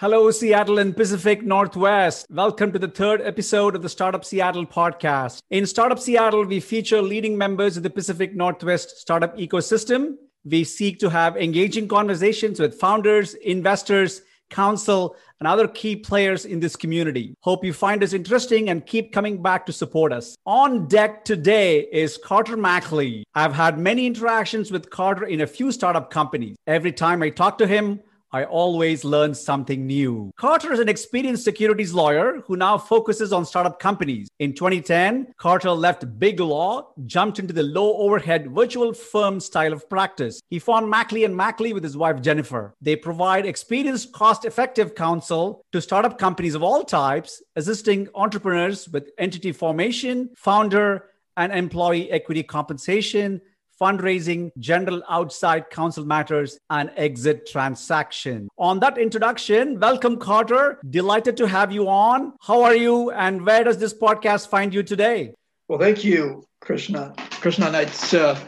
Hello, Seattle and Pacific Northwest. Welcome to the third episode of the Startup Seattle podcast. In Startup Seattle, we feature leading members of the Pacific Northwest startup ecosystem. We seek to have engaging conversations with founders, investors, counsel, and other key players in this community. Hope you find us interesting and keep coming back to support us. On deck today is Carter Mackley. I've had many interactions with Carter in a few startup companies. Every time I talk to him, I always learn something new. Carter is an experienced securities lawyer who now focuses on startup companies. In 2010, Carter left big law, jumped into the low overhead virtual firm style of practice. He found Mackley and Mackley with his wife Jennifer. They provide experienced, cost-effective counsel to startup companies of all types, assisting entrepreneurs with entity formation, founder and employee equity compensation, fundraising, general outside counsel matters, and exit transaction. On that introduction, welcome, Carter. Delighted to have you on. How are you, and where does this podcast find you today? Well, thank you, Krishna. Krishna, it's uh,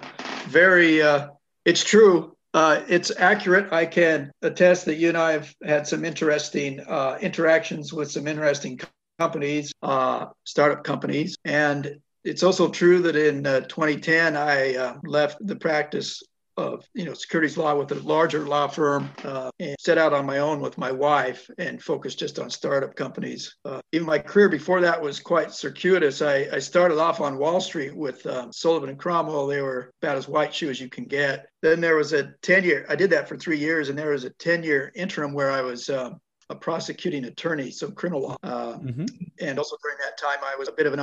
very, uh, it's true. Uh, it's accurate. I can attest that you and I have had some interesting uh, interactions with some interesting companies, uh, startup companies, and it's also true that in uh, 2010 I uh, left the practice of you know securities law with a larger law firm uh, and set out on my own with my wife and focused just on startup companies. Uh, even my career before that was quite circuitous. I, I started off on Wall Street with um, Sullivan and Cromwell. They were about as white shoe as you can get. Then there was a 10 year. I did that for three years, and there was a 10 year interim where I was. Um, a prosecuting attorney, so criminal law. Uh, mm-hmm. And also during that time, I was a bit of an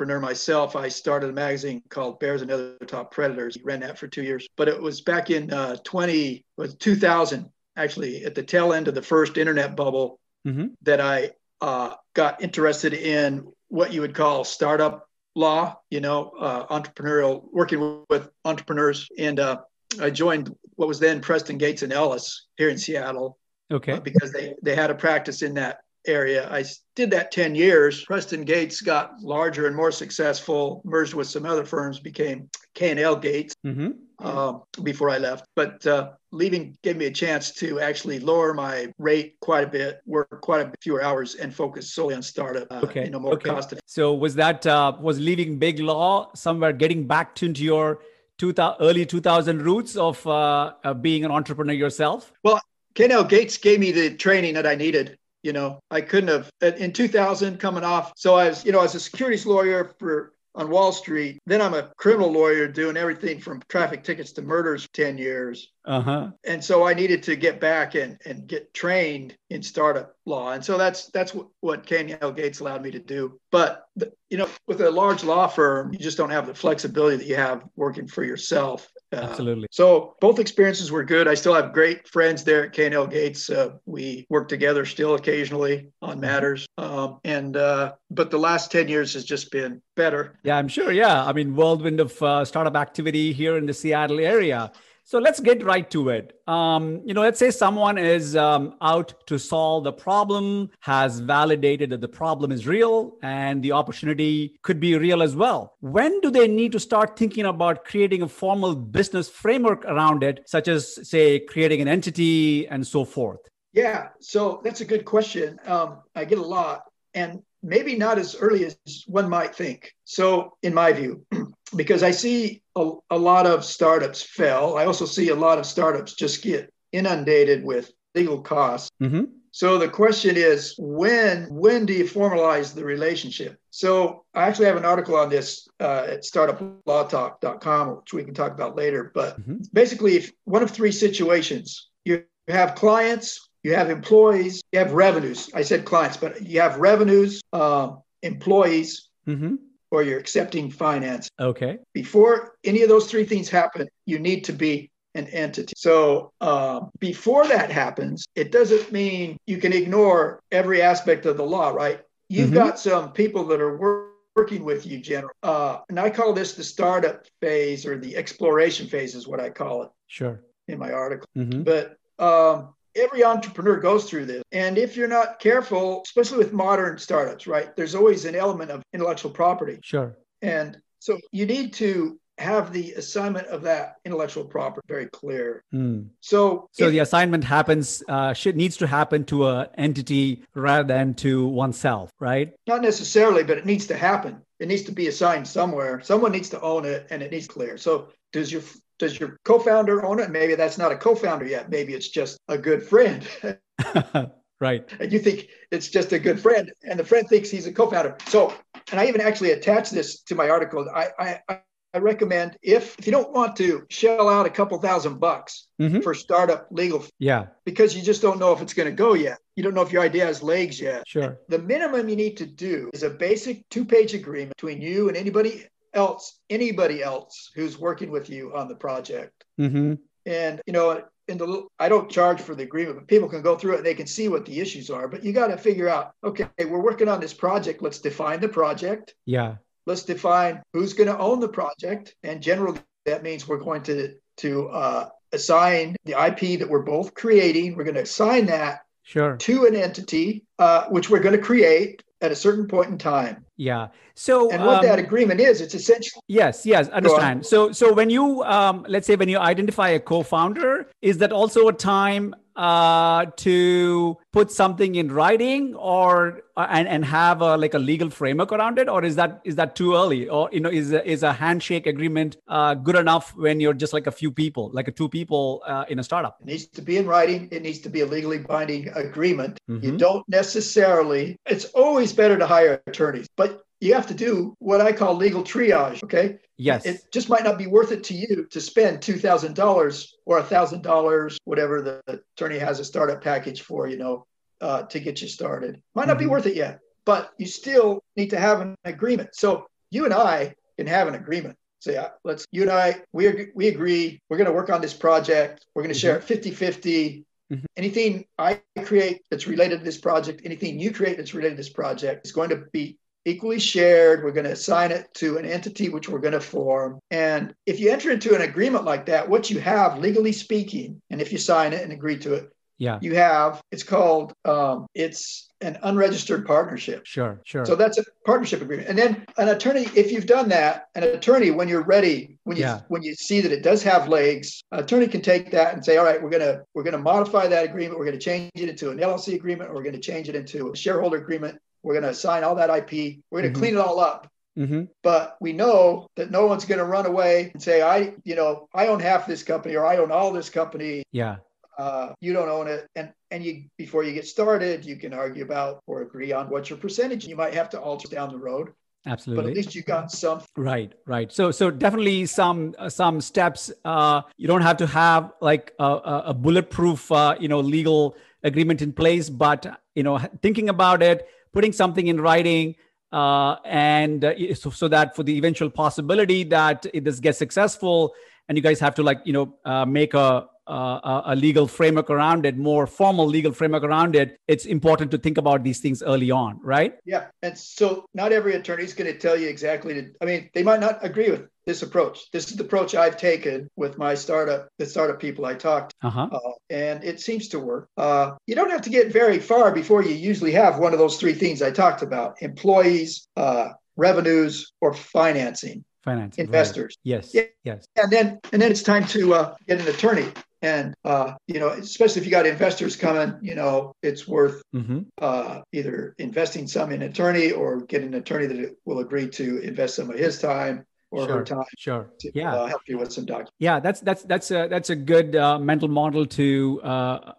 entrepreneur myself. I started a magazine called Bears and Other Top Predators. Ran that for two years, but it was back in uh, 20 was 2000 actually at the tail end of the first internet bubble mm-hmm. that I uh, got interested in what you would call startup law. You know, uh, entrepreneurial working with entrepreneurs, and uh, I joined what was then Preston Gates and Ellis here in Seattle. Okay, uh, because they they had a practice in that area. I did that 10 years. Preston Gates got larger and more successful, merged with some other firms, became K&L Gates mm-hmm. uh, before I left. But uh, leaving gave me a chance to actually lower my rate quite a bit, work quite a few hours, and focus solely on startup. Uh, okay. You know, more okay. cost. So was that uh, was leaving big law somewhere, getting back to into your 2000, early 2000 roots of uh, being an entrepreneur yourself? Well, K&L Gates gave me the training that I needed you know, I couldn't have in 2000 coming off. So I was, you know, as a securities lawyer for on Wall Street. Then I'm a criminal lawyer doing everything from traffic tickets to murders 10 years. Uh-huh. And so I needed to get back and, and get trained in startup law. And so that's that's what, what K&L Gates allowed me to do. But the, you know, with a large law firm, you just don't have the flexibility that you have working for yourself. Uh, Absolutely. So both experiences were good. I still have great friends there at K&L Gates. Uh, we work together still occasionally on mm-hmm. matters. Um, and uh, but the last ten years has just been better. Yeah, I'm sure. Yeah, I mean, whirlwind of uh, startup activity here in the Seattle area. So let's get right to it. Um, you know, let's say someone is um, out to solve the problem, has validated that the problem is real and the opportunity could be real as well. When do they need to start thinking about creating a formal business framework around it, such as, say, creating an entity and so forth? Yeah, so that's a good question. Um, I get a lot. And maybe not as early as one might think. So, in my view, because I see a, a, lot of startups fail, I also see a lot of startups just get inundated with legal costs. Mm-hmm. So the question is, when when do you formalize the relationship? So I actually have an article on this uh, at startuplawtalk.com, which we can talk about later. But mm-hmm. basically, if one of three situations, you have clients you have employees, you have revenues. I said clients, but you have revenues, uh, employees, mm-hmm. or you're accepting finance. Okay. Before any of those three things happen, you need to be an entity. So uh, before that happens, it doesn't mean you can ignore every aspect of the law, right? You've mm-hmm. got some people that are working working with you general uh, and i call this the startup phase or the exploration phase is what i call it sure in my article mm-hmm. but um, every entrepreneur goes through this. And if you're not careful, especially with modern startups, right, there's always an element of intellectual property. Sure. And so you need to have the assignment of that intellectual property very clear. Hmm. So, So if- the assignment happens, uh, should needs to happen to an entity rather than to oneself, right? not necessarily, but it needs to happen. It needs to be assigned somewhere. Someone needs to own it, and it needs clear. So, does your does your co-founder own it? Maybe that's not a co-founder yet. Maybe it's just a good friend, right. and you think it's just a good friend, and the friend thinks he's a co-founder. So, and I even actually attached this to my article. I I, I recommend if if you don't want to shell out a couple thousand bucks Mhm. for startup legal Yeah. because you just don't know if it's going to go yet. You don't know if your idea has legs yet. Sure. The minimum you need to do is a basic two-page agreement between you and anybody else, anybody else who's working with you on the project. hmm And you know, in the I don't charge for the agreement, but people can go through it and they can see what the issues are. But you got to figure out, okay, we're working on this project. Let's define the project. Yeah. Let's define who's going to own the project, and generally that means we're going to to uh, assign the IP that we're both creating. We're going to assign that Sure. to an entity, uh, which we're going to create at a certain point in time. Yeah. So And what um, that agreement is, it's essentially Yes, yes, understand. So, so when you, um, let's say, when you identify a co-founder, is that also a time uh, to put something in writing, or uh, and and have a like a legal framework around it, or is that is that too early, or you know, is a, is a handshake agreement uh, good enough when you're just like a few people, like a two people uh, in a startup? it needs to be in writing. It needs to be a legally binding agreement. You Mhm. don't necessarily, it's always better to hire attorneys, but you have to do what I call legal triage. Okay. Yes. It just might not be worth it to you to spend $2,000 or $1,000, whatever the attorney has a startup package for, you know, uh, to get you started. Might not be Mhm. worth it yet, but you still need to have an agreement. So you and I can have an agreement. Say, uh, let's, you and I, we, we agree, we're going to work on this project. We're going to share it 50 50. Mhm. Anything I create that's related to this project, anything you create that's related to this project is going to be equally shared. We're going to assign it to an entity which we're going to form. And if you enter into an agreement like that, what you have, legally speaking, and if you sign it and agree to it, yeah. you have it's called um, it's an unregistered partnership. Sure. Sure. So that's a partnership agreement. And then an attorney, if you've done that, an attorney, when you're ready, when you Yeah. when you see that it does have legs, an attorney can take that and say, all right, we're gonna we're gonna modify that agreement. We're gonna change it into an LLC agreement, or we're gonna change it into a shareholder agreement. We're gonna assign all that IP. We're gonna Mhm. clean it all up. hmm But we know that no one's gonna run away and say, I, you know, I own half this company or I own all this company Yeah. uh, you don't own it and and you before you get started you can argue about or agree on what your percentage you might have to alter down the road absolutely but at least you got some Right, right. So, so definitely some uh, some steps. Uh, you don't have to have like a, a- a bulletproof, uh, you know, legal agreement in place, but you know, thinking about it, putting something in writing, uh, and uh, so, so that for the eventual possibility that this gets successful, and you guys have to like you know uh, make a a a legal framework around it, more formal legal framework around it. It's important to think about these things early on, right? yeah and so not every attorney is going to tell you exactly to, i mean they might not agree with this approach this is the approach i've taken with my startup the startup people i talked Uh huh. uh, and it seems to work. Uh, you don't have to get very far before you usually have one of those three things I talked about: employees, uh, revenues, or financing, Finance. right. investors. Yes. Yeah. Yes. And then, and then it's time to uh, get an attorney. And uh, you know, especially if you got investors coming, you know, it's worth Mm-hmm. uh, either investing some in an attorney or get an attorney that will agree to invest some of his time or Sure. her time Sure. to Yeah. uh, help you with some documents. yeah that's that's that's a that's a good uh, mental model to uh,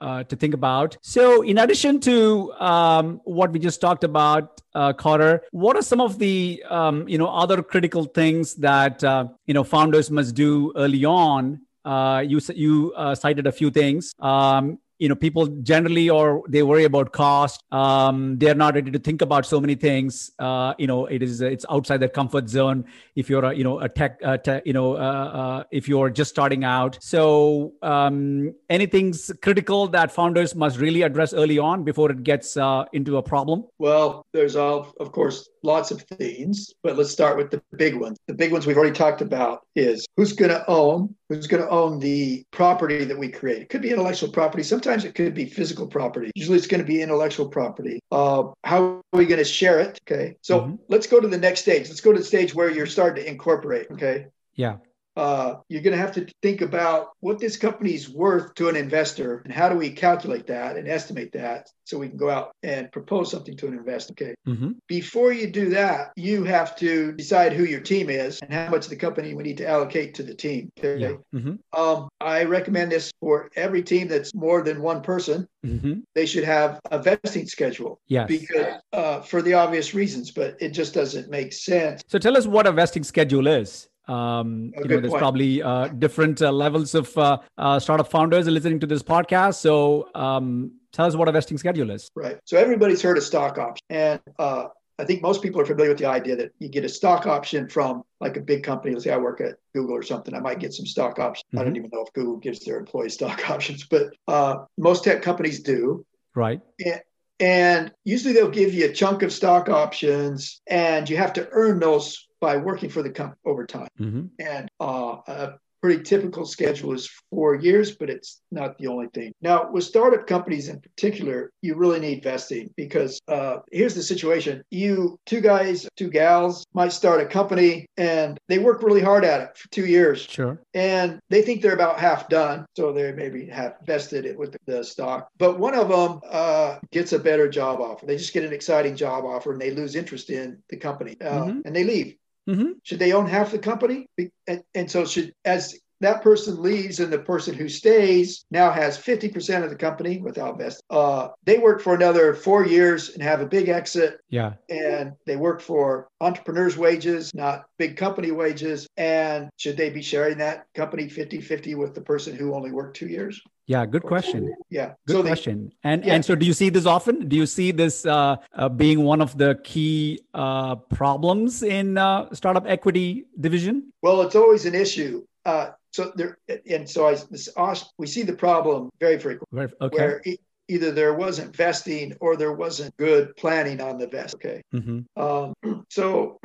uh, to think about so in addition to um, what we just talked about uh, Carter, what are some of the um, you know other critical things that uh, you know founders must do early on uh, you you uh, cited a few things um, you know people generally or they worry about cost. Um, they're not ready to think about so many things. Uh, you know it is it's outside their comfort zone if you're a you know a tech, uh, tech you know uh, uh, if you're just starting out. So um, anything's critical that founders must really address early on before it gets uh, into a problem? Well, there's all, of course, lots of things, but let's start with the big ones. The big ones we've already talked about is who's going to own, who's going to own the property that we create. It could be intellectual property. Sometimes it could be physical property. Usually it's going to be intellectual property. Uh, how are we going to share it? Okay. So Mhm. let's go to the next stage. Let's go to the stage where you're starting to incorporate. Okay. yeah uh, you're going to have to think about what this company is worth to an investor and how do we calculate that and estimate that so we can go out and propose something to an investor. Okay. Mm-hmm. Before you do that, you have to decide who your team is and how much the company we need to allocate to the team. Okay. Yeah. Mm-hmm. Um, I recommend this for every team that's more than one person. Mm-hmm. They should have a vesting schedule. Yes. Because uh, for the obvious reasons, but it just doesn't make sense. So tell us what a vesting schedule is. Um, you know, there's point. probably uh, different uh, levels of uh, uh, startup founders listening to this podcast. So um, tell us what a vesting schedule is. Right. So everybody's heard of stock option, and uh, I think most people are familiar with the idea that you get a stock option from like a big company. Let's say I work at Google or something. I might get some stock options. Mm-hmm. I don't even know if Google gives their employees stock options, but uh, most tech companies do. Right. And, and usually they'll give you a chunk of stock options, and you have to earn those by working for the company over time. Mm-hmm. And uh, a pretty typical schedule is four years, but it's not the only thing. Now, with startup companies in particular, you really need vesting because uh, here's the situation: you two guys, two gals might start a company and they work really hard at it for two years. Sure. And they think they're about half done, so they maybe have vested it with the stock. But one of them uh, gets a better job offer. They just get an exciting job offer and they lose interest in the company uh, mm-hmm. and they leave. Mm-hmm. Should they own half the company? And, and so should as that person leaves and the person who stays now has 50% of the company without vest. Uh, they work for another four years and have a big exit. Yeah. And they work for entrepreneurs' wages, not big company wages. And should they be sharing that company 50 50 with the person who only worked two years? Yeah, good question. Yeah, good so question. They, and yeah. and so, do you see this often? Do you see this uh, uh, being one of the key uh, problems in uh, startup equity division? Well, it's always an issue. Uh, so there, and so I this, we see the problem very frequently, okay. where e- either there wasn't vesting or there wasn't good planning on the vest. Okay, mm-hmm. um, so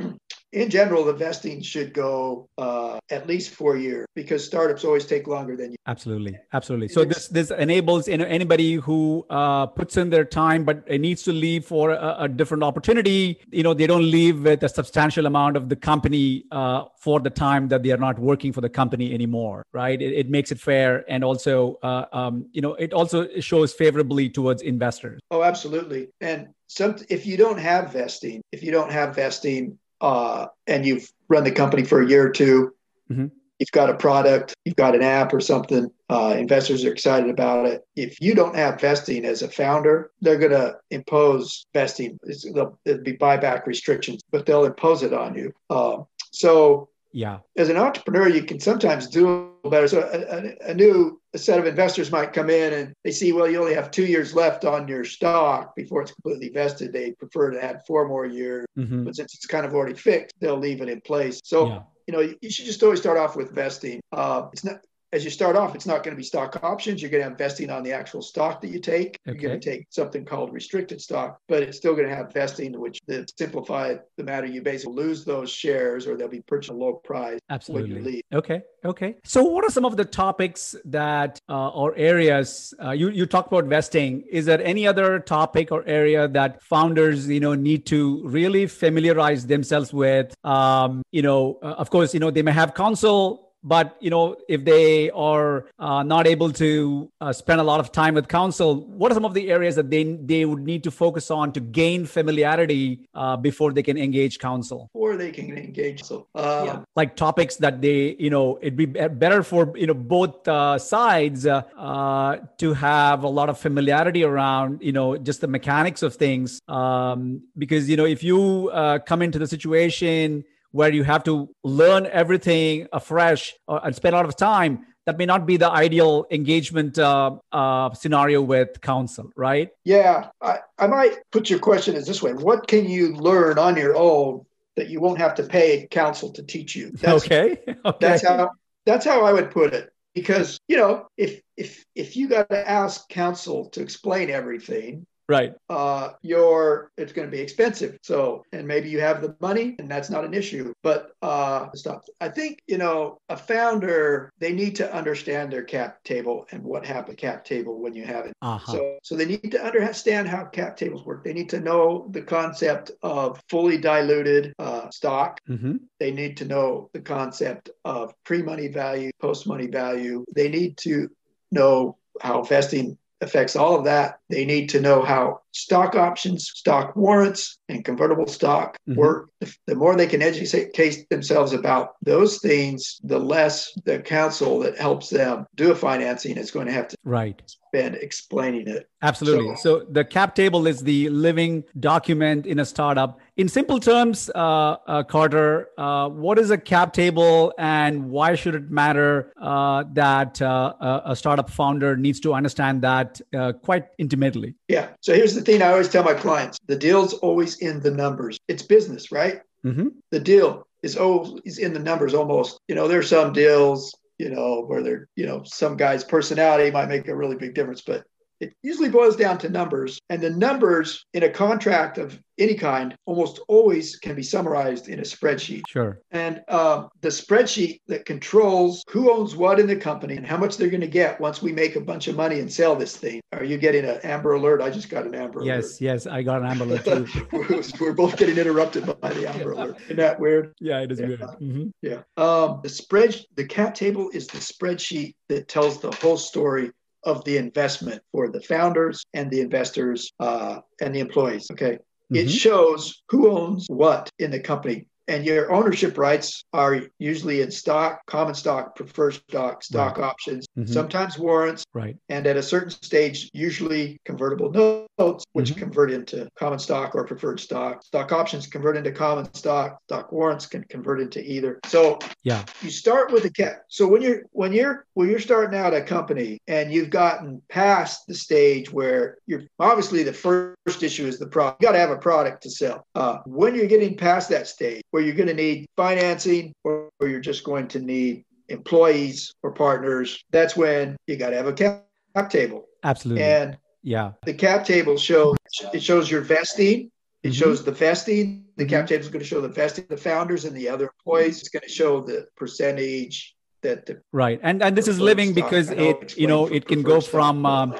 in general, the vesting should go uh, at least four years because startups always take longer than you. Absolutely, absolutely. So this this enables you know, anybody who uh, puts in their time but needs to leave for a, a, different opportunity. You know, they don't leave with a substantial amount of the company uh, for the time that they are not working for the company anymore. Right? It, it makes it fair, and also uh, um, you know it also shows favorably towards investors. Oh, absolutely. And some if you don't have vesting, if you don't have vesting uh, and you've run the company for a year or 2 mm-hmm. you've got a product, you've got an app or something, uh, investors are excited about it. If you don't have vesting as a founder, they're going to impose vesting. It's, it'll, it'll, be buyback restrictions, but they'll impose it on you. Uh, so yeah as an entrepreneur you can sometimes do better so a, a, a, new set of investors might come in and they see well you only have two years left on your stock before it's completely vested they prefer to add four more years mm-hmm. but since it's kind of already fixed they'll leave it in place so yeah. you know you should just always start off with vesting uh, it's not as you start off, it's not going to be stock options. You're going to have vesting on the actual stock that you take. Okay. You're going to take something called restricted stock, but it's still going to have vesting, which to simplify the matter, you basically lose those shares or they'll be purchased at a low price Absolutely. When you leave. Okay. Okay. So, what are some of the topics that uh, or areas uh, you you talked about vesting? Is there any other topic or area that founders you know need to really familiarize themselves with? Um, you know, uh, of course, you know they may have counsel but you know if they are uh, not able to uh, spend a lot of time with counsel what are some of the areas that they they would need to focus on to gain familiarity uh, before they can engage counsel or they can engage so uh, yeah. like topics that they you know it'd be better for you know both uh, sides uh, to have a lot of familiarity around you know just the mechanics of things um, because you know if you come into the situation where you have to learn everything afresh uh, and spend a lot of time that may not be the ideal engagement uh, uh, scenario with counsel, right? Yeah, I, I might put your question as this way: What can you learn on your own that you won't have to pay counsel to teach you? That's, okay. okay. That's how that's how I would put it. Because you know, if if if you got to ask counsel to explain everything, right uh, your it's going to be expensive. So, and maybe you have the money, and that's not an issue. But uh, stop. I think you know a founder they need to understand their cap table and what happened cap table when you have it. uh-huh. So, so they need to understand how cap tables work. They need to know the concept of fully diluted uh, stock. hmm They need to know the concept of pre-money value, post-money value. They need to know how vesting affects all of that. They need to know how stock options, stock warrants, and convertible stock Mhm. work. The, more they can educate themselves about those things, the less the counsel that helps them do a financing is going to have to right spend explaining it. Absolutely. So, the cap table is the living document in a startup. In simple terms, uh, uh, Carter, uh, what is a cap table and why should it matter uh, that uh, a a startup founder needs to understand that uh, quite intimately? Yeah. So here's the thing I always tell my clients the deal's always in the numbers. It's business, right? hmm the deal is always in the numbers almost. You know, there's some deals, you know, where they're, you know, some guy's personality might make a really big difference, but it usually boils down to numbers. And the numbers in a contract of any kind almost always can be summarized in a spreadsheet. Sure. And um, the spreadsheet that controls who owns what in the company and how much they're going to get once we make a bunch of money and sell this thing. Are you getting an Amber Alert? I just got an Amber Alert. Yes, yes. I got an Amber Alert too. we're, we're both getting interrupted by the Amber Alert. Isn't that weird? Yeah, it is Yeah. weird. Mhm. Yeah. Um, the spread, the cap table is the spreadsheet that tells the whole story of the investment for the founders and the investors uh, and the employees. Okay. It Mhm. shows who owns what in the company. And your ownership rights are usually in stock, common stock, preferred stock, stock options, Mhm. sometimes warrants, Right. and at a certain stage, usually convertible notes, which Mhm. convert into common stock or preferred stock. Stock options convert into common stock. Stock warrants can convert into either. So Yeah. you start with a cap. So when you're when you're when you're starting out a company and you've gotten past the stage where you're obviously the first issue is the product. You got to have a product to sell. Uh, when you're getting past that stage where you're going to need financing or, or you're just going to need employees or partners, that's when you got to have a cap, cap table. Absolutely. And yeah. the cap table shows it shows your vesting. It Mhm. shows the vesting. The cap table is going to show the vesting the founders and the other employees. It's going to show the percentage that the Right. And and this is living because it you know it can go from um,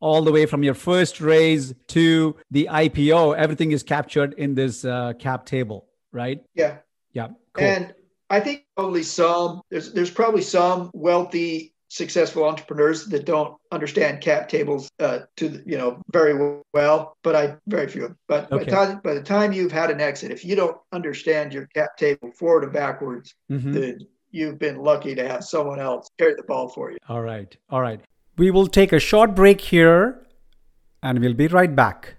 all the way from your first raise to the IPO. Everything is captured in this uh, cap table, right? yeah. Yeah. Cool. And I think probably some there's there's probably some wealthy successful entrepreneurs that don't understand cap tables uh, to the- you know very well, but I very few. But by, the time, by the time you've had an exit, if you don't understand your cap table forward and backwards, Mhm. then you've been lucky to have someone else carry the ball for you. All right. All right. We will take a short break here and we'll be right back.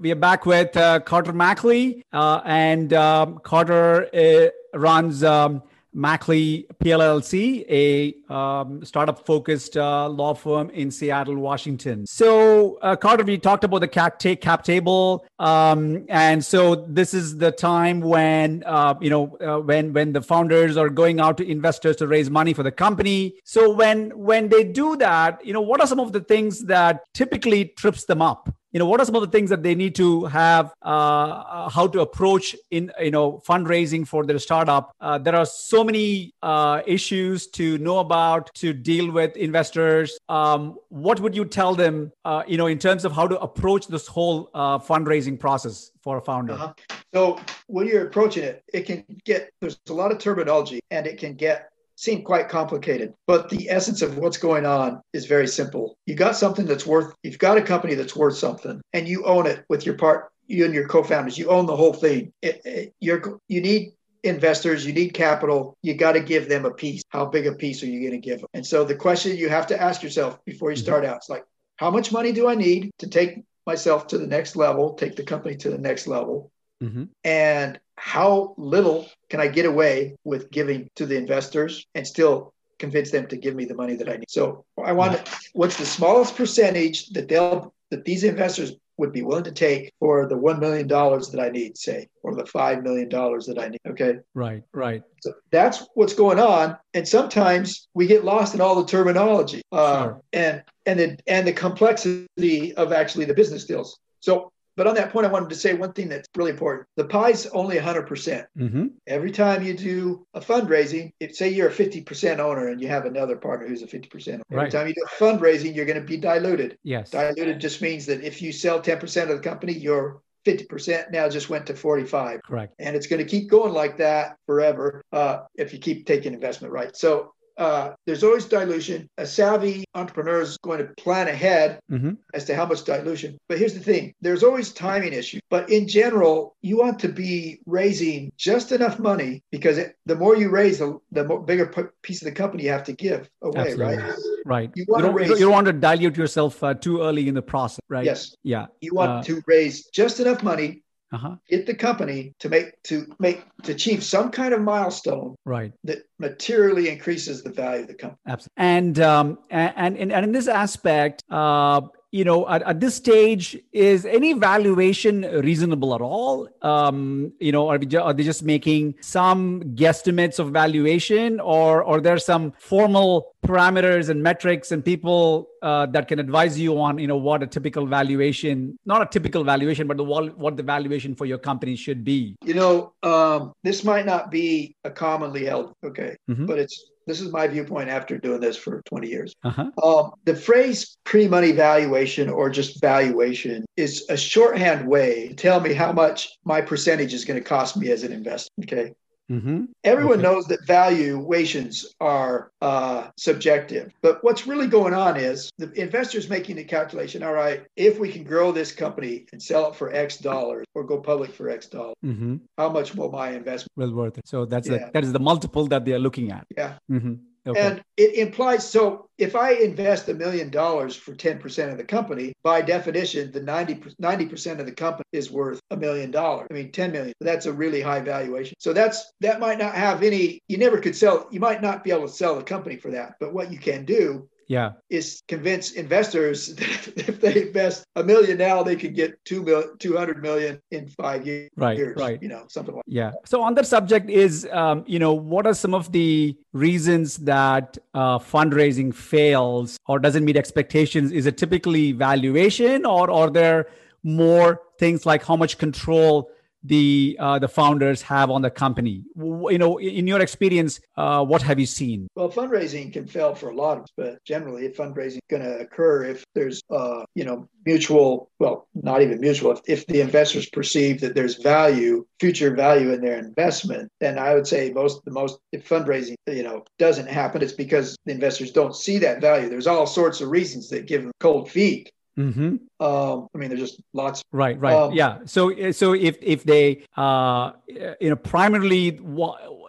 We are back with uh, Carter Mackley, uh, and um, Carter uh, runs um, Mackley PLLC, a um, startup focused uh, law firm in Seattle, Washington. So, uh, Carter, we talked about the cap, cap table, um, and so this is the time when uh, you know when when the founders are going out to investors to raise money for the company. So when when they do that, you know, what are some of the things that typically trips them up? You know what are some of the things that they need to have uh, how to approach in you know fundraising for their startup? Uh, there are so many uh, issues to know about to deal with investors. Um, what would you tell them uh, you know in terms of how to approach this whole uh, fundraising process for a founder? Uh-huh. So when you're approaching it, it can get there's a lot of terminology and it can get seem quite complicated. But the essence of what's going on is very simple. You got something that's worth you've got a company that's worth something and you own it with your part you and your co-founders. You own the whole thing. It, it, you're you need investors, you need capital, you got to give them a piece. How big a piece are you going to give them? And so the question you have to ask yourself before you start out is like, how much money do I need to take myself to the next level, take the company to the next level? Mhm. And how little can I get away with giving to the investors and still convince them to give me the money that I need? So I want what's the smallest percentage that they'll that these investors would be willing to take for the $1 million that I need, say, or the $5 million that I need. Okay. Right, right. So that's what's going on. And sometimes we get lost in all the terminology uh, sure. and, and, the, and the complexity of actually the business deals. So but on that point, I wanted to say one thing that's really important. The pie's only 100%. percent mm hmm Every time you do a fundraising, if say you're a 50% owner and you have another partner who's a 50% owner, every time you do a fundraising, you're going to be diluted. Yes. Diluted just means that if you sell 10% of the company, your 50% now just went to 45 correct and it's going to keep going like that forever uh, if you keep taking investment right so uh, there's always dilution. A savvy entrepreneur is going to plan ahead mm-hmm. as to how much dilution. But here's the thing there's always timing issues. But in general, you want to be raising just enough money because it, the more you raise, the, the more, bigger piece of the company you have to give away, Absolutely. right? Right. You, want you, don't, raise, you don't want to dilute yourself uh, too early in the process, right? Yes. Yeah. You want uh, to raise just enough money uh-huh. get the company to make to make to achieve some kind of milestone right that materially increases the value of the company absolutely and um and and, and in this aspect uh you know at, at, this stage is any valuation reasonable at all um, you know are, we, are they just making some guesstimates of valuation or or there some formal parameters and metrics and people uh, that can advise you on you know what a typical valuation not a typical valuation but the what the valuation for your company should be you know um, this might not be a commonly held okay mm-hmm. but it's this is my viewpoint after doing this for 20 years. Uh-huh. Um, the phrase pre money valuation or just valuation is a shorthand way to tell me how much my percentage is going to cost me as an investor. Okay. Mm-hmm. Everyone okay. knows that valuations are uh, subjective, but what's really going on is the investors making the calculation. All right, if we can grow this company and sell it for X dollars or go public for X dollars, mm-hmm. how much will my investment? Well worth it. So that's yeah. the, that is the multiple that they are looking at. Yeah. Mm-hmm. Okay. And it implies so if I invest a million dollars for 10% of the company, by definition, the 90, 90% of the company is worth a million dollars. I mean, 10 million. That's a really high valuation. So that's that might not have any, you never could sell, you might not be able to sell the company for that. But what you can do yeah. is convince investors that if they invest a million now they could get 2 million 200 million in 5 years right right. you know something like yeah. So on that subject is um, you know what are some of the reasons that uh, fundraising fails or doesn't meet expectations? Is it typically valuation or are there more things like how much control the uh, the founders have on the company. You know in your experience uh, what have you seen? Well fundraising can fail for a lot of but generally if fundraising is going to occur if there's uh, you know mutual well not even mutual if, if the investors perceive that there's value future value in their investment then i would say most the most if fundraising you know doesn't happen it's because the investors don't see that value. There's all sorts of reasons that give them cold feet Mm-hmm. Um, I mean, there's just lots. Right, right, um, yeah. So, so if if they, uh, you know, primarily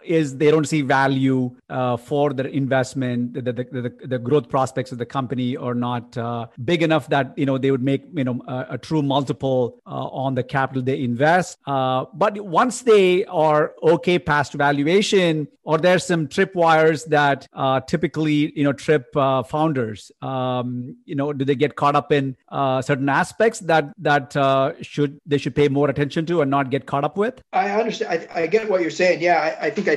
is they don't see value uh, for their investment, the, the, the, the, growth prospects of the company are not uh, big enough that you know they would make you know a, a true multiple uh, on the capital they invest. Uh, but once they are okay past valuation, or there's some tripwires that uh, typically you know trip uh, founders. Um, you know, do they get caught up in certain aspects that that should they should pay more attention to and not get caught up with? I understand. I, I get what you're saying. Yeah, I, I think I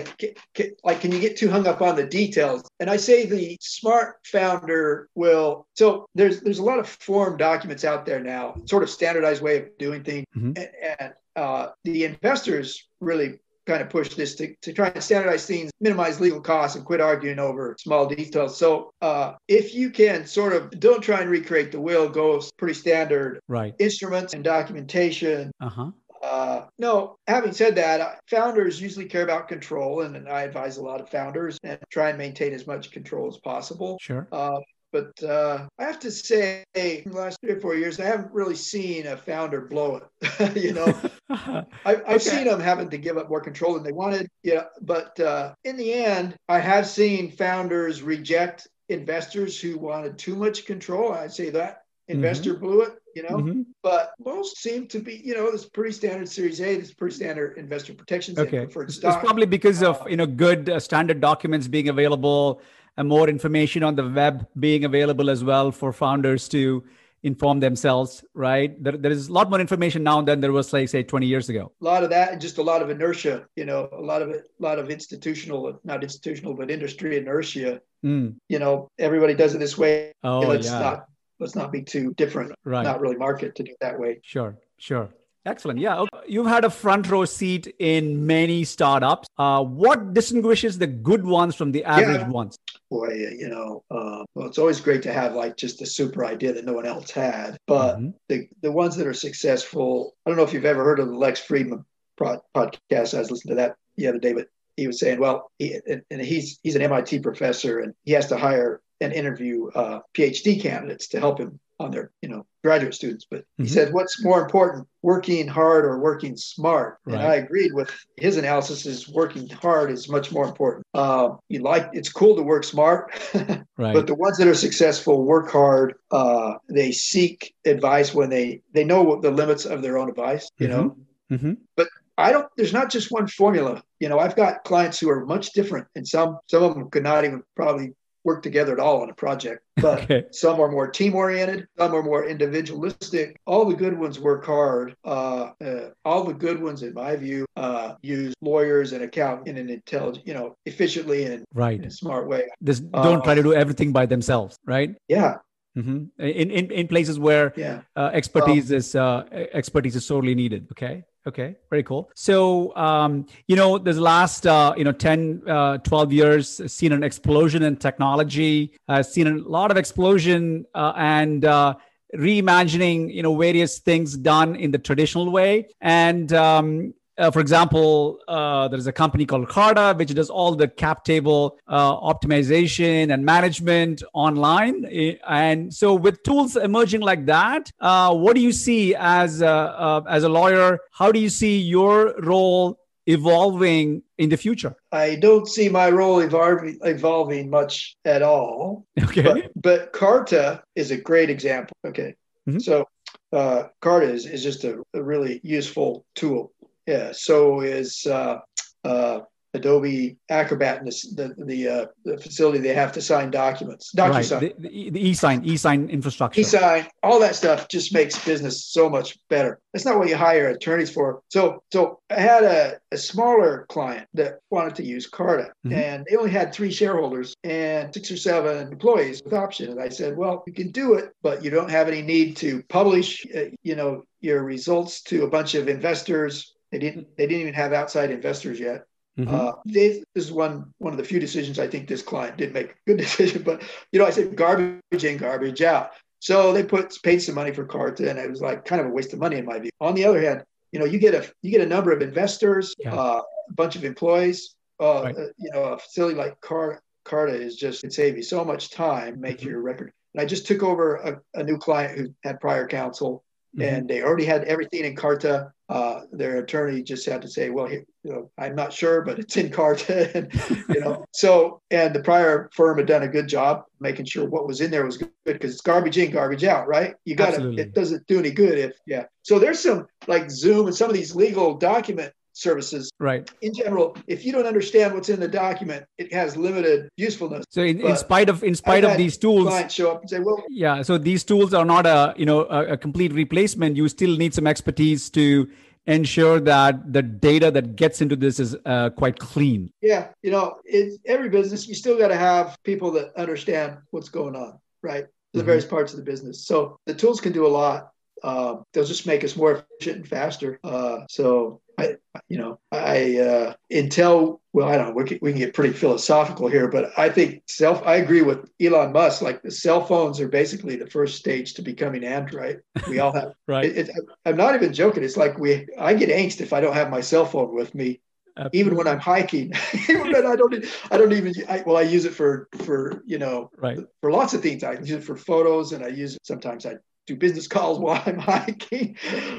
like, can you get too hung up on the details? And I say the smart founder will. So there's there's a lot of form documents out there now, sort of standardized way of doing things, mm-hmm. and, and uh, the investors really kind of push this to, to try and standardize things, minimize legal costs, and quit arguing over small details. So uh, if you can sort of don't try and recreate the wheel, go pretty standard right. instruments and documentation. Uh-huh. Uh, no, having said that, founders usually care about control, and, I advise a lot of founders and try and maintain as much control as possible. Sure. Uh, but uh, I have to say, in the last three or four years, I haven't really seen a founder blow it. you know, I, have okay. seen them having to give up more control than they wanted. Yeah, but uh, in the end, I have seen founders reject investors who wanted too much control. I'd say that investor mm-hmm. blew it you know. Mm-hmm. But most seem to be, you know, this pretty standard Series A, this pretty standard investor protections. Okay, it's probably because of you know good uh, standard documents being available and more information on the web being available as well for founders to inform themselves, right? There, there is a lot more information now than there was, like, say, 20 years ago. A lot of that and just a lot of inertia, you know, a lot of it, a lot of institutional, not institutional, but industry inertia. Mm. You know, everybody does it this way. Oh, let's yeah. not let's not be too different. Right. Not really market to do that way. Sure, sure. Excellent. Yeah. You've had a front row seat in many startups. Uh, what distinguishes the good ones from the average yeah. ones? Boy, you know, uh, well, it's always great to have like just a super idea that no one else had. But mm-hmm. the, the ones that are successful, I don't know if you've ever heard of the Lex Fridman podcast. I was listening to that the other day, but he was saying, well, he, and he's he's an MIT professor, and he has to hire and interview uh, PhD candidates to help him on their you know graduate students but mm-hmm. he said what's more important working hard or working smart right. and i agreed with his analysis is working hard is much more important uh, you like it's cool to work smart right. but the ones that are successful work hard uh, they seek advice when they they know what the limits of their own advice you mm-hmm. know mm-hmm. but I don't. There's not just one formula. You know, I've got clients who are much different, and some some of them could not even probably work together at all on a project. But okay. some are more team oriented, some are more individualistic. All the good ones work hard. Uh, uh, all the good ones, in my view, uh, use lawyers and account in an intelligent, you know, efficiently and right. in a smart way. This don't try to do everything by themselves, right? Yeah. Mm-hmm. In, in in places where yeah. Uh, expertise um, is uh, expertise is sorely needed. Okay. Okay, very cool. So, um, you know, this last, uh, you know, 10, uh, 12 years seen an explosion in technology, uh, seen a lot of explosion uh, and uh, reimagining, you know, various things done in the traditional way. And, um, uh, for example, uh, there's a company called Carta, which does all the cap table uh, optimization and management online. And so, with tools emerging like that, uh, what do you see as a, uh, as a lawyer? How do you see your role evolving in the future? I don't see my role evolving, evolving much at all. Okay. But, but Carta is a great example. Okay. Mm-hmm. So uh, Carta is, is just a, a really useful tool yeah, so is uh, uh, Adobe Acrobat and the the, uh, the, facility they have to sign documents. DocuSign. Right. The, the e-sign, e-sign infrastructure. E-sign, all that stuff just makes business so much better. That's not what you hire attorneys for. So so I had a, a smaller client that wanted to use Carta mm-hmm. and they only had three shareholders and six or seven employees with option. And I said, well, you can do it, but you don't have any need to publish, uh, you know, your results to a bunch of investors they didn't. They didn't even have outside investors yet. Mm-hmm. Uh, they, this is one one of the few decisions I think this client did make a good decision. But you know, I said garbage in, garbage out. So they put paid some money for Carta, and it was like kind of a waste of money in my view. On the other hand, you know, you get a you get a number of investors, yeah. uh, a bunch of employees. Uh, right. uh, you know, a facility like Car- Carta is just it save you so much time, make mm-hmm. your record. And I just took over a, a new client who had prior counsel, mm-hmm. and they already had everything in Carta uh, their attorney just had to say, "Well, you know, I'm not sure, but it's in Carta," and, you know. So, and the prior firm had done a good job making sure what was in there was good because it's garbage in, garbage out, right? You got to. It doesn't do any good if, yeah. So there's some like Zoom and some of these legal document services. Right. In general, if you don't understand what's in the document, it has limited usefulness. So in, in spite of in spite of these tools, clients show up and say, "Well, yeah." So these tools are not a you know a, a complete replacement. You still need some expertise to ensure that the data that gets into this is uh, quite clean. Yeah, you know, in every business, you still got to have people that understand what's going on, right? The mm-hmm. various parts of the business. So the tools can do a lot. Uh, they'll just make us more efficient and faster. Uh, so I, you know, I uh, Intel. Well, I don't know. We can, we can get pretty philosophical here, but I think self. I agree with Elon Musk. Like the cell phones are basically the first stage to becoming Android. We all have. right. It, it, I'm not even joking. It's like we. I get angst if I don't have my cell phone with me. Absolutely. Even when I'm hiking, even when I don't, I don't even. I, well, I use it for for you know, right. for lots of things. I use it for photos, and I use it sometimes. I do business calls while I'm hiking,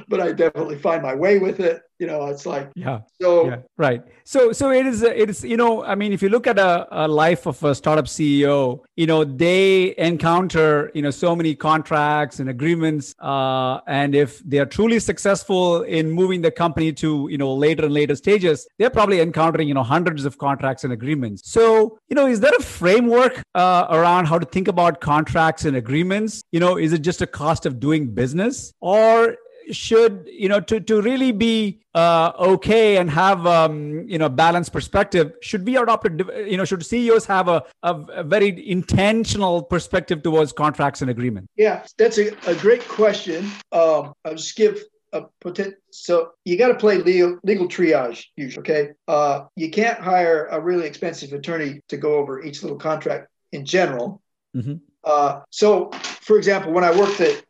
but I definitely find my way with it. You know, it's like yeah. So yeah, right. So so it is it is you know I mean if you look at a, a life of a startup CEO, you know they encounter you know so many contracts and agreements, uh, and if they are truly successful in moving the company to you know later and later stages, they're probably encountering you know hundreds of contracts and agreements. So you know is there a framework uh, around how to think about contracts and agreements? You know, is it just a cost of doing business, or should you know to to really be uh, okay and have um, you know balanced perspective should we adopt a you know should ceos have a, a, very intentional perspective towards contracts and agreement yeah that's a, a great question. Um, i'll just give a potent so you got to play legal, legal triage usually okay? Uh, you can't hire a really expensive attorney to go over each little contract in general. Mm-hmm. uh, so for example when i worked at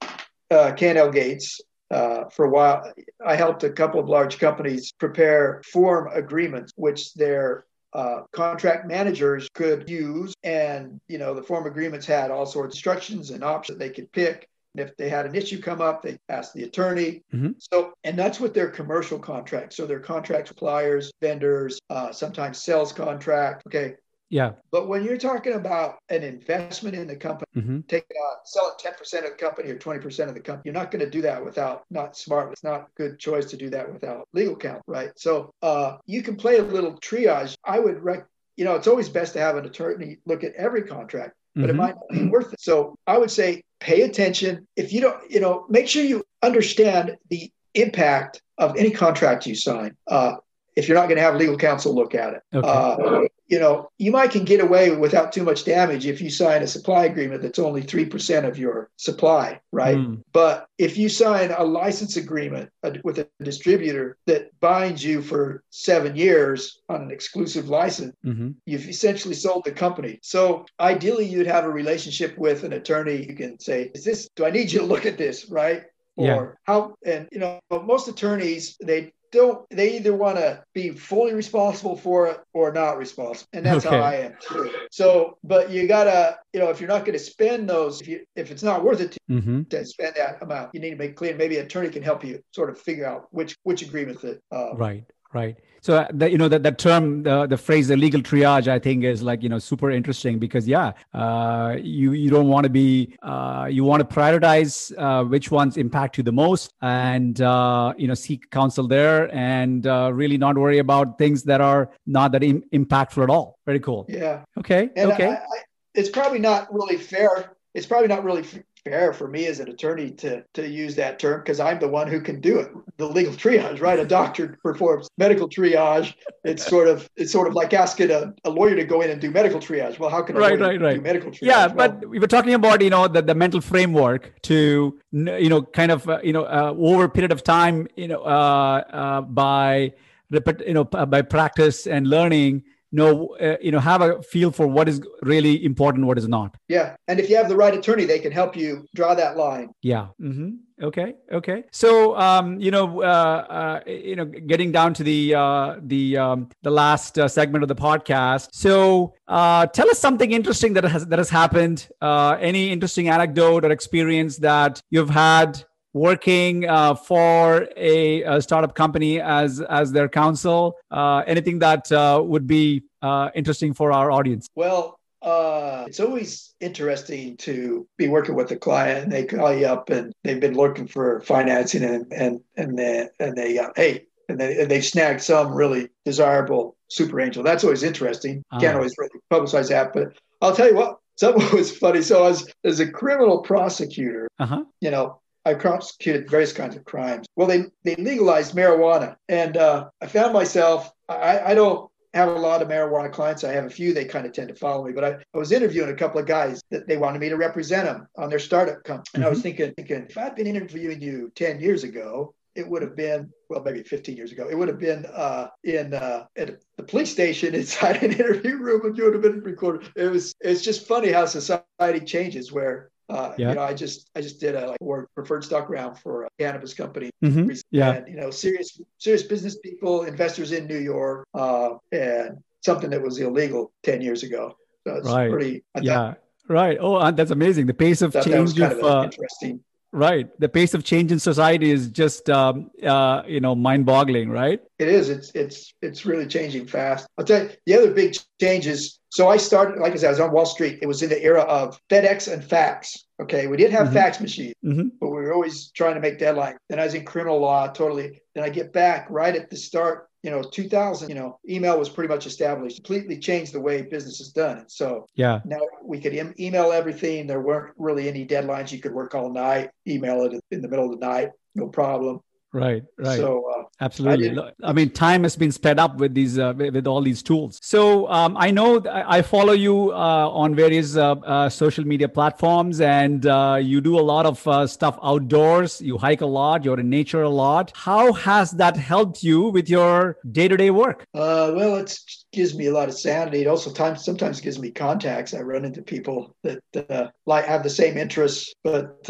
uh, K&L Gates, uh, for a while. I helped a couple of large companies prepare form agreements, which their uh, contract managers could use. And, you know, the form agreements had all sorts of instructions and options that they could pick. And if they had an issue come up, they asked the attorney. Mm-hmm. So, and that's what their commercial contracts. So their contract suppliers, vendors, uh, sometimes sales contract. Okay, yeah. But when you're talking about an investment in the company, mm-hmm. taking on selling 10% of the company or 20% of the company, you're not going to do that without not smart. It's not a good choice to do that without legal counsel, right? So uh, you can play a little triage. I would rec- you know, it's always best to have an attorney look at every contract, but mm-hmm. it might not be worth it. So I would say pay attention. If you don't, you know, make sure you understand the impact of any contract you sign. Uh, if you're not going to have legal counsel look at it. Okay. Uh, you know, you might can get away without too much damage if you sign a supply agreement that's only 3% of your supply, right? Mm. But if you sign a license agreement with a distributor that binds you for seven years on an exclusive license, mm-hmm. you've essentially sold the company. So ideally, you'd have a relationship with an attorney. You can say, is this, do I need you to look at this, right? yeah. or how and you know most attorneys they don't they either want to be fully responsible for it or not responsible and that's okay. how i am too so but you gotta you know if you're not going to spend those if you if it's not worth it to, mm-hmm. to spend that amount you need to make clear maybe an attorney can help you sort of figure out which which agreement that uh, right right so uh, the, you know that that term the, the phrase the legal triage i think is like you know super interesting because yeah uh, you you don't want to be uh, you want to prioritize uh, which ones impact you the most and uh, you know seek counsel there and uh, really not worry about things that are not that Im- impactful at all. Very cool. Yeah. Okay and okay. I, I, it's probably not really fair it's probably not really fair for me as an attorney to to use that term because I'm the one who can do it. The legal triage, right? A doctor performs medical triage. It's sort of it's sort of like asking a, a lawyer to go in and do medical triage. Well, how can a right, lawyer right, right. do medical triage? Yeah, well, but we were talking about you know the, the mental framework to you know kind of uh, you know uh, over a period of time you know uh, uh by you know by practice and learning know uh, you know have a feel for what is really important what is not. Yeah. And if you have the right attorney they can help you draw that line. Yeah. Mm-hmm. okay. Okay. So um you know uh, uh you know getting down to the uh the um the last uh, segment of the podcast. So uh tell us something interesting that has that has happened. Uh any interesting anecdote or experience that you've had working uh, for a, a, startup company as as their counsel? Uh, anything that uh, would be uh, interesting for our audience? Well, uh, it's always interesting to be working with a client and they call you up and they've been looking for financing and and and they and they uh, hey and they and they've snagged some really desirable super angel. That's always interesting. Uh-huh. Can't always really publicize that, but I'll tell you what. Something was funny. So I was as a criminal prosecutor, uh-huh. you know, I prosecuted various kinds of crimes. Well, they, they legalized marijuana. And uh, I found myself, I, I don't have a lot of marijuana clients. I have a few, they kind of tend to follow me. But I, I was interviewing a couple of guys that they wanted me to represent them on their startup company. And mm-hmm. I was mm-hmm. thinking, thinking, if I'd been interviewing you 10 years ago, it would have been well maybe 15 years ago it would have been uh, in uh, at the police station inside an interview room and you would have been recorded it was it's just funny how society changes where uh, yeah. You know, I just I just did a like or preferred stock round for a cannabis company. Mm-hmm. Yeah. And, you know, serious serious business people, investors in New York, uh, and something that was illegal ten years ago. So it's right. pretty. yeah. Right. Oh, that's amazing. The pace of change that was kind of, of uh, interesting Right. The pace of change in society is just, um, uh, you know, mind-boggling, right? It is. It's it's it's really changing fast. I'll tell you the other big change is. So I started, like I said, I was on Wall Street. It was in the era of FedEx and fax. Okay, we didn't have mm-hmm. fax machines, mm-hmm. but we were always trying to make deadlines. Then I was in criminal law, totally. Then I get back right at the start you know 2000 you know email was pretty much established completely changed the way business is done. And so yeah. now we could em- email everything. There weren't really any deadlines. You could work all night email it in the middle of the night no problem Right, right. So uh, absolutely. I, I, mean, time has been sped up with these uh, with all these tools. So um, I know I follow you uh, on various uh, uh, social media platforms, and uh, you do a lot of stuff outdoors. You hike a lot. You're in nature a lot. How has that helped you with your day to day work? well, it gives me a lot of sanity. It also times sometimes gives me contacts. I run into people that like have the same interests, but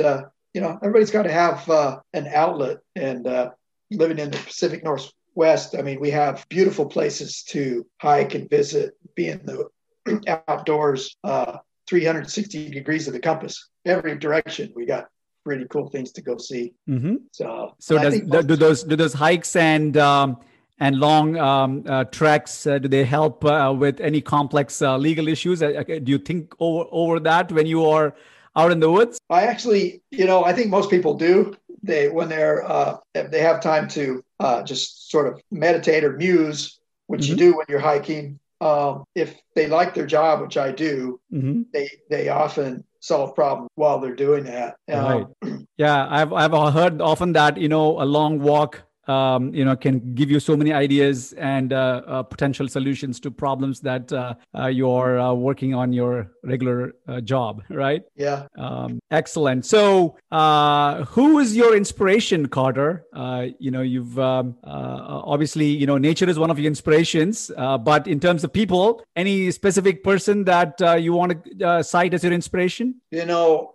you know, everybody's got to have uh, an outlet. And uh, living in the Pacific Northwest, I mean, we have beautiful places to hike and visit, be in the outdoors, uh, 360 degrees of the compass, every direction. We got pretty cool things to go see. Mm-hmm. So, so does, do those do those hikes and um, and long um, uh, treks uh, do they help uh, with any complex uh, legal issues? Uh, do you think over over that when you are out in the woods? I actually, you know, I think most people do. They when they're uh, they have time to uh, just sort of meditate or muse, which mm-hmm. you do when you're hiking. Um, if they like their job, which I do, mm-hmm. they they often solve problems while they're doing that. Um, right. Yeah, I've I've heard often that you know a long walk um, you know can give you so many ideas and uh, uh, potential solutions to problems that uh, uh you're uh, working on your regular uh, job right? Yeah. Um, excellent. So who is your inspiration carter? You know you've um, obviously you know nature is one of your inspirations but in terms of people any specific person that you want to cite as your inspiration? You know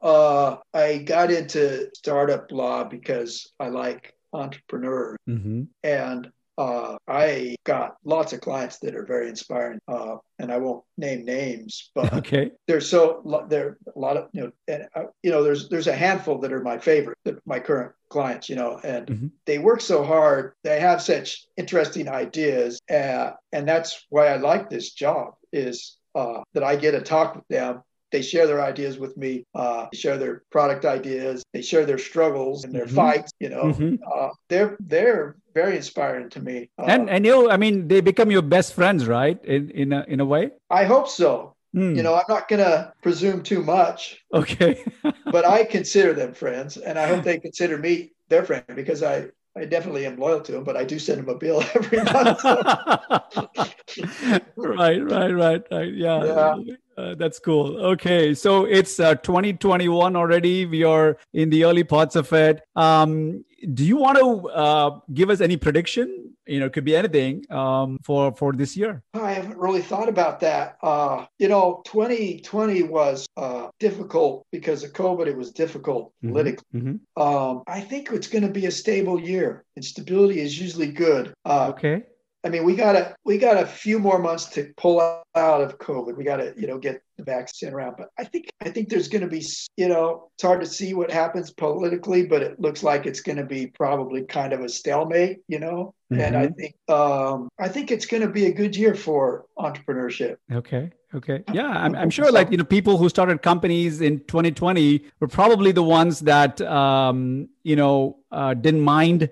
i got into startup law because i like entrepreneur. Mm-hmm. And uh, I got lots of clients that are very inspiring, uh, and I won't name names, but okay, there's so there a lot of you know, and uh, you know, there's there's a handful that are my favorite, my current clients, you know, and mm-hmm. they work so hard, they have such interesting ideas, uh, and that's why I like this job is uh, that I get to talk with them they share their ideas with me. Uh, they share their product ideas. They share their struggles and their mm-hmm. fights. You know, mm-hmm. uh, they're they're very inspiring to me. Uh, and and you, know, I mean, they become your best friends, right? In in a, in a way. I hope so. Mm. You know, I'm not going to presume too much. Okay. but I consider them friends, and I hope they consider me their friend because I I definitely am loyal to him, but I do send him a bill every month. right, right, right, right. Yeah. yeah. Uh, that's cool. Okay, so it's uh, 2021 already. We are in the early parts of it. Um, do you want to uh, give us any prediction? You know, it could be anything um, for for this year. I haven't really thought about that. Uh, you know, 2020 was uh, difficult because of COVID. It was difficult mm-hmm. politically. Mm-hmm. Um, I think it's going to be a stable year, and stability is usually good. Uh, okay. I mean, we got a we got a few more months to pull out of COVID. We got to you know get the vaccine around, but I think I think there's going to be you know it's hard to see what happens politically, but it looks like it's going to be probably kind of a stalemate, you know. Mm-hmm. And I mm-hmm. think um, I think it's going to be a good year for entrepreneurship. Okay. Okay. Yeah, I'm, I'm sure. Like you know, people who started companies in 2020 were probably the ones that um, you know uh, didn't mind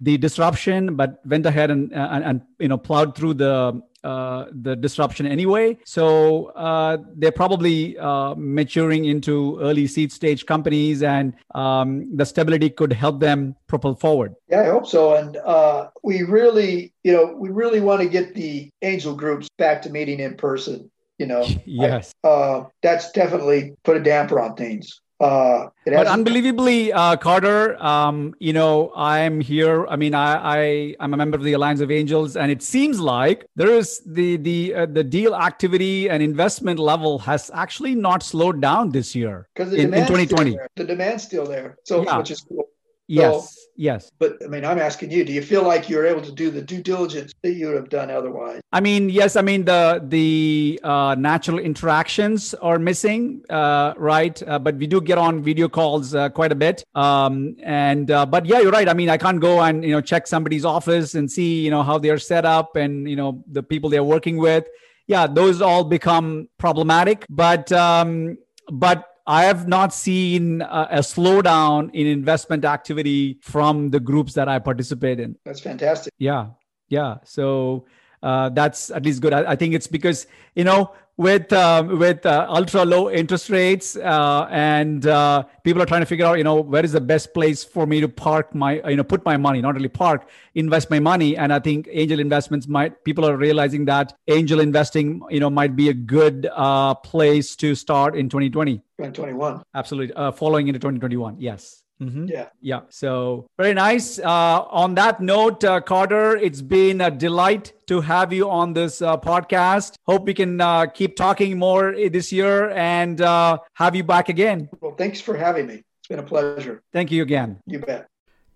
the disruption, but went ahead and, and, and you know plowed through the uh, the disruption anyway. So uh, they're probably uh, maturing into early seed stage companies, and um, the stability could help them propel forward. Yeah, I hope so. And uh, we really, you know, we really want to get the angel groups back to meeting in person. You know, yes, I, uh, that's definitely put a damper on things. Uh, but unbelievably, uh, Carter, um, you know, I'm here. I mean, I, I I'm a member of the Alliance of Angels, and it seems like there is the the uh, the deal activity and investment level has actually not slowed down this year because in, in 2020. The demand's still there, so yeah. which is cool. Yes, Yes. But I mean, I'm asking you, do you feel like you're able to do the due diligence that you would have done otherwise? I mean, yes. I mean, the the uh, natural interactions are missing, uh, right? Uh, but we do get on video calls uh, quite a bit. Um, and uh, but yeah, you're right. I mean, I can't go and you know check somebody's office and see you know how they're set up and you know the people they're working with. Yeah, those all become problematic. But um, but I have not seen a, a, slowdown in investment activity from the groups that I participate in. That's fantastic. Yeah. Yeah. So uh, that's at least good. I, I, think it's because, you know, with um, with uh, ultra low interest rates uh, and uh, people are trying to figure out you know where is the best place for me to park my you know put my money not really park invest my money. And i think angel investments might people are realizing that angel investing you know might be a good uh, place to start in 2020 2021 absolutely. Uh, following into 2021 yes Mm-hmm. Yeah. Yeah. So very nice. Uh, on that note, uh, Carter, it's been a delight to have you on this uh, podcast. Hope we can uh, keep talking more this year and uh, have you back again. Well, thanks for having me. It's been a pleasure. Thank you again. You bet.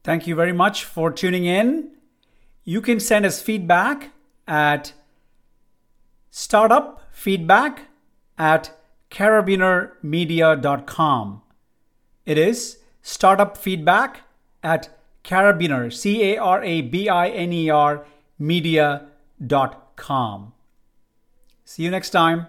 Thank you very much for tuning in. You can send us feedback at startupfeedback at carabinermedia.com. It is startup feedback at carabiner, C A R A B I N E R, media.com. See you next time.